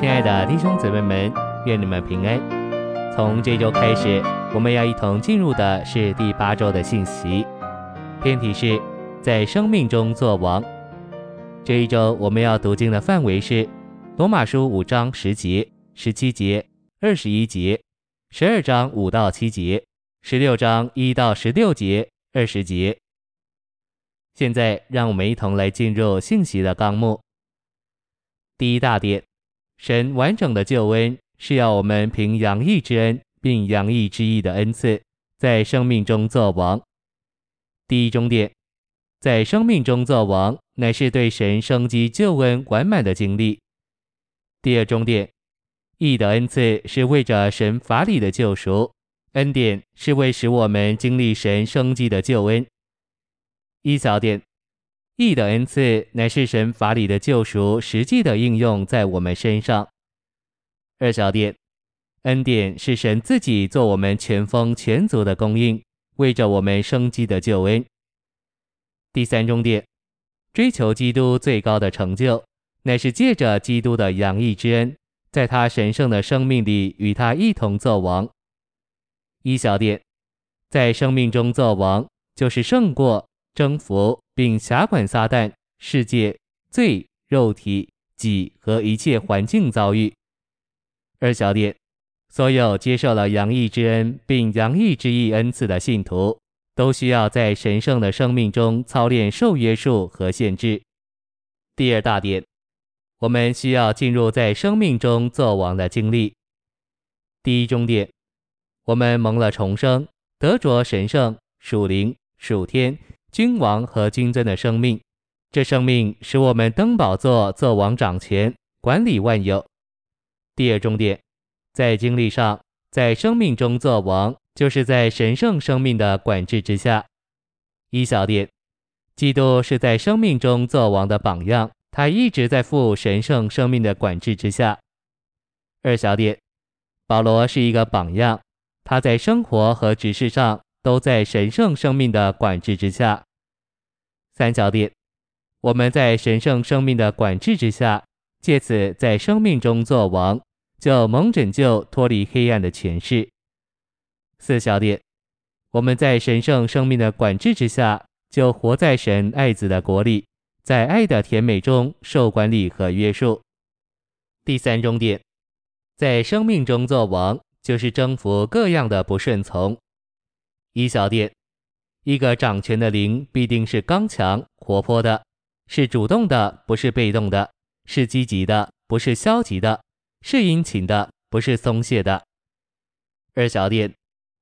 亲爱的弟兄姊妹们，愿你们平安。从这周开始，我们要一同进入的是第八周的信息。篇题是在生命中作王。这一周我们要读经的范围是罗马书五章十节、十七节、二十一节、十二章五到七节、十六章一到十六节、二十节。现在让我们一同来进入信息的纲目。第一大点。神完整的救恩是要我们凭洋溢之恩，并洋溢之义的恩赐，在生命中作王。第一重点，在生命中作王，乃是对神生机救恩完满的经历。第二重点，义的恩赐是为着神法理的救赎，恩典是为使我们经历神生机的救恩。一小点。义的恩赐乃是神法理的救赎，实际的应用在我们身上。二小点，恩典是神自己做我们全丰全足的供应，为着我们生机的救恩。第三重点，追求基督最高的成就，乃是借着基督的洋溢之恩，在他神圣的生命里与他一同作王。一小点，在生命中作王，就是胜过。征服并辖管撒旦、世界、罪、肉体、己和一切环境遭遇。二小点，所有接受了洋溢之恩并洋溢之义恩赐的信徒，都需要在神圣的生命中操练受约束和限制。第二大点，我们需要进入在生命中作王的经历。第一重点，我们蒙了重生，得着神圣属灵属天。君王和君尊的生命，这生命使我们登宝座，做王掌权，管理万有。第二重点，在经历上，在生命中做王，就是在神圣生命的管制之下。一小点，基督是在生命中做王的榜样，他一直在负神圣生命的管制之下。二小点，保罗是一个榜样，他在生活和执事上。都在神圣生命的管制之下。三小点，我们在神圣生命的管制之下，借此在生命中做王，就蒙拯救，脱离黑暗的权势。四小点，我们在神圣生命的管制之下，就活在神爱子的国里，在爱的甜美中受管理和约束。第三重点，在生命中做王，就是征服各样的不顺从。一小点，一个掌权的灵必定是刚强、活泼的，是主动的，不是被动的；是积极的，不是消极的；是殷勤的，不是松懈的。二小点，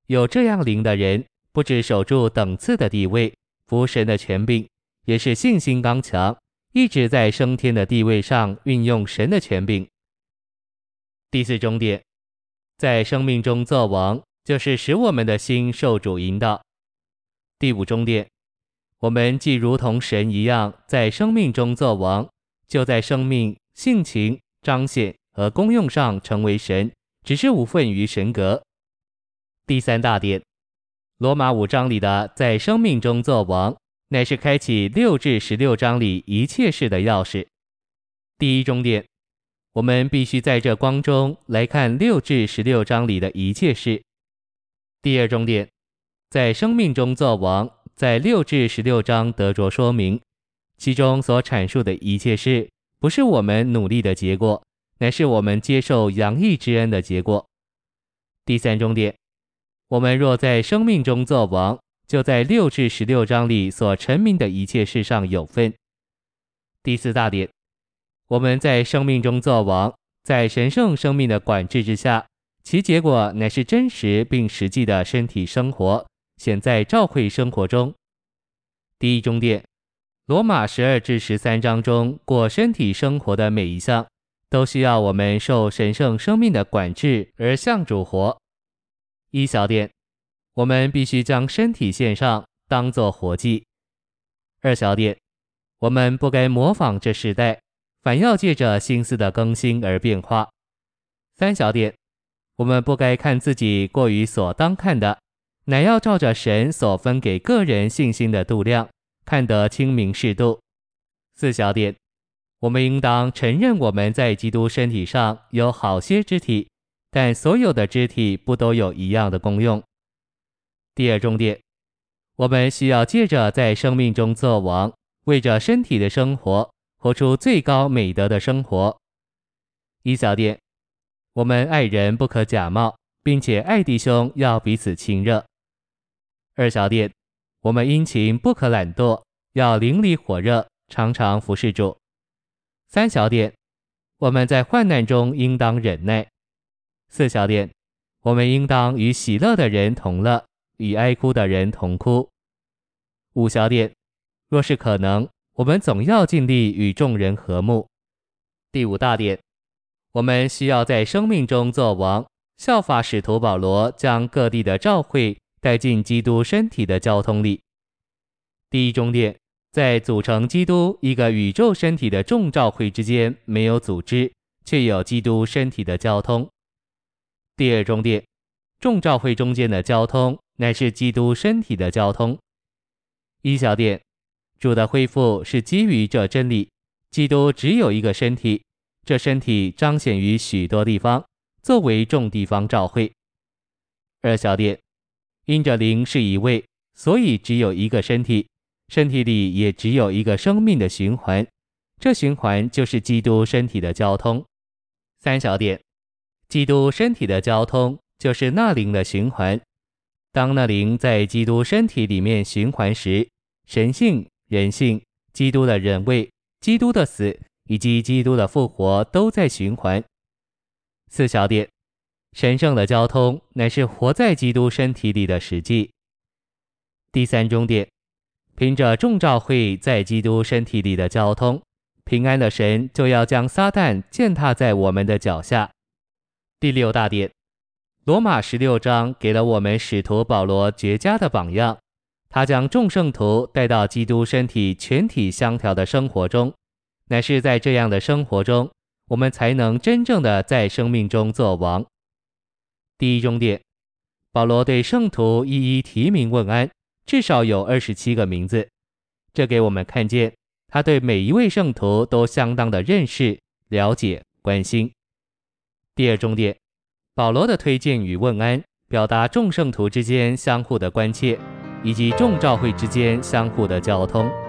有这样灵的人，不只守住等次的地位，服神的权柄，也是信心刚强，一直在升天的地位上运用神的权柄。第四重点，在生命中作王。就是使我们的心受主引导。第五终点，我们既如同神一样，在生命中作王，就在生命、性情、彰显和功用上成为神，只是无份于神格。第三大点，罗马五章里的在生命中作王，乃是开启六至十六章里一切事的钥匙。第一终点，我们必须在这光中来看六至十六章里的一切事。第二重点，在生命中作王，在六至十六章得着说明，其中所阐述的一切事，不是我们努力的结果，乃是我们接受洋溢之恩的结果。第三重点，我们若在生命中作王，就在六至十六章里所陈明的一切事上有份。第四大点，我们在生命中作王，在神圣生命的管制之下。其结果乃是真实并实际的身体生活，显在教会生活中。第一重点，罗马十二至十三章中过身体生活的每一项，都需要我们受神圣生命的管制而向主活。一小点，我们必须将身体献上，当作活祭。二小点，我们不该模仿这时代，反要借着心思的更新而变化。三小点。我们不该看自己过于所当看的，乃要照着神所分给个人信心的度量，看得清明适度。四小点，我们应当承认我们在基督身体上有好些肢体，但所有的肢体不都有一样的功用。第二重点，我们需要借着在生命中作王，为着身体的生活，活出最高美德的生活。一小点，我们爱人不可假冒，并且爱弟兄要彼此亲热。二小点，我们殷勤不可懒惰，要灵里火热，常常服侍主。三小点，我们在患难中应当忍耐。四小点，我们应当与喜乐的人同乐。与哀哭的人同哭。五小点，若是可能，我们总要尽力与众人和睦。第五大点，我们需要在生命中作王，效法使徒保罗，将各地的召会带进基督身体的交通里。第一重点，在组成基督一个宇宙身体的众召会之间，没有组织，却有基督身体的交通。第二重点，众召会中间的交通。乃是基督身体的交通。一小点，主的恢复是基于这真理：基督只有一个身体，这身体彰显于许多地方，作为众地方照会。二小点，因着灵是一位，所以只有一个身体，身体里也只有一个生命的循环，这循环就是基督身体的交通。三小点，基督身体的交通就是那灵的循环。当那灵在基督身体里面循环时，神性、人性、基督的人位、基督的死以及基督的复活都在循环。四小点，神圣的交通乃是活在基督身体里的实际。第三重点，凭着众召会在基督身体里的交通，平安的神就要将撒旦践踏在我们的脚下。第六大点。罗马十六章给了我们使徒保罗绝佳的榜样，他将众圣徒带到基督身体全体相调的生活中，乃是在这样的生活中，我们才能真正的在生命中做王。第一重点，保罗对圣徒一一提名问安，至少有二十七个名字，这给我们看见他对每一位圣徒都相当的认识、了解、关心。第二重点。保罗的推荐与问安，表达众圣徒之间相互的关切，以及众召会之间相互的交通。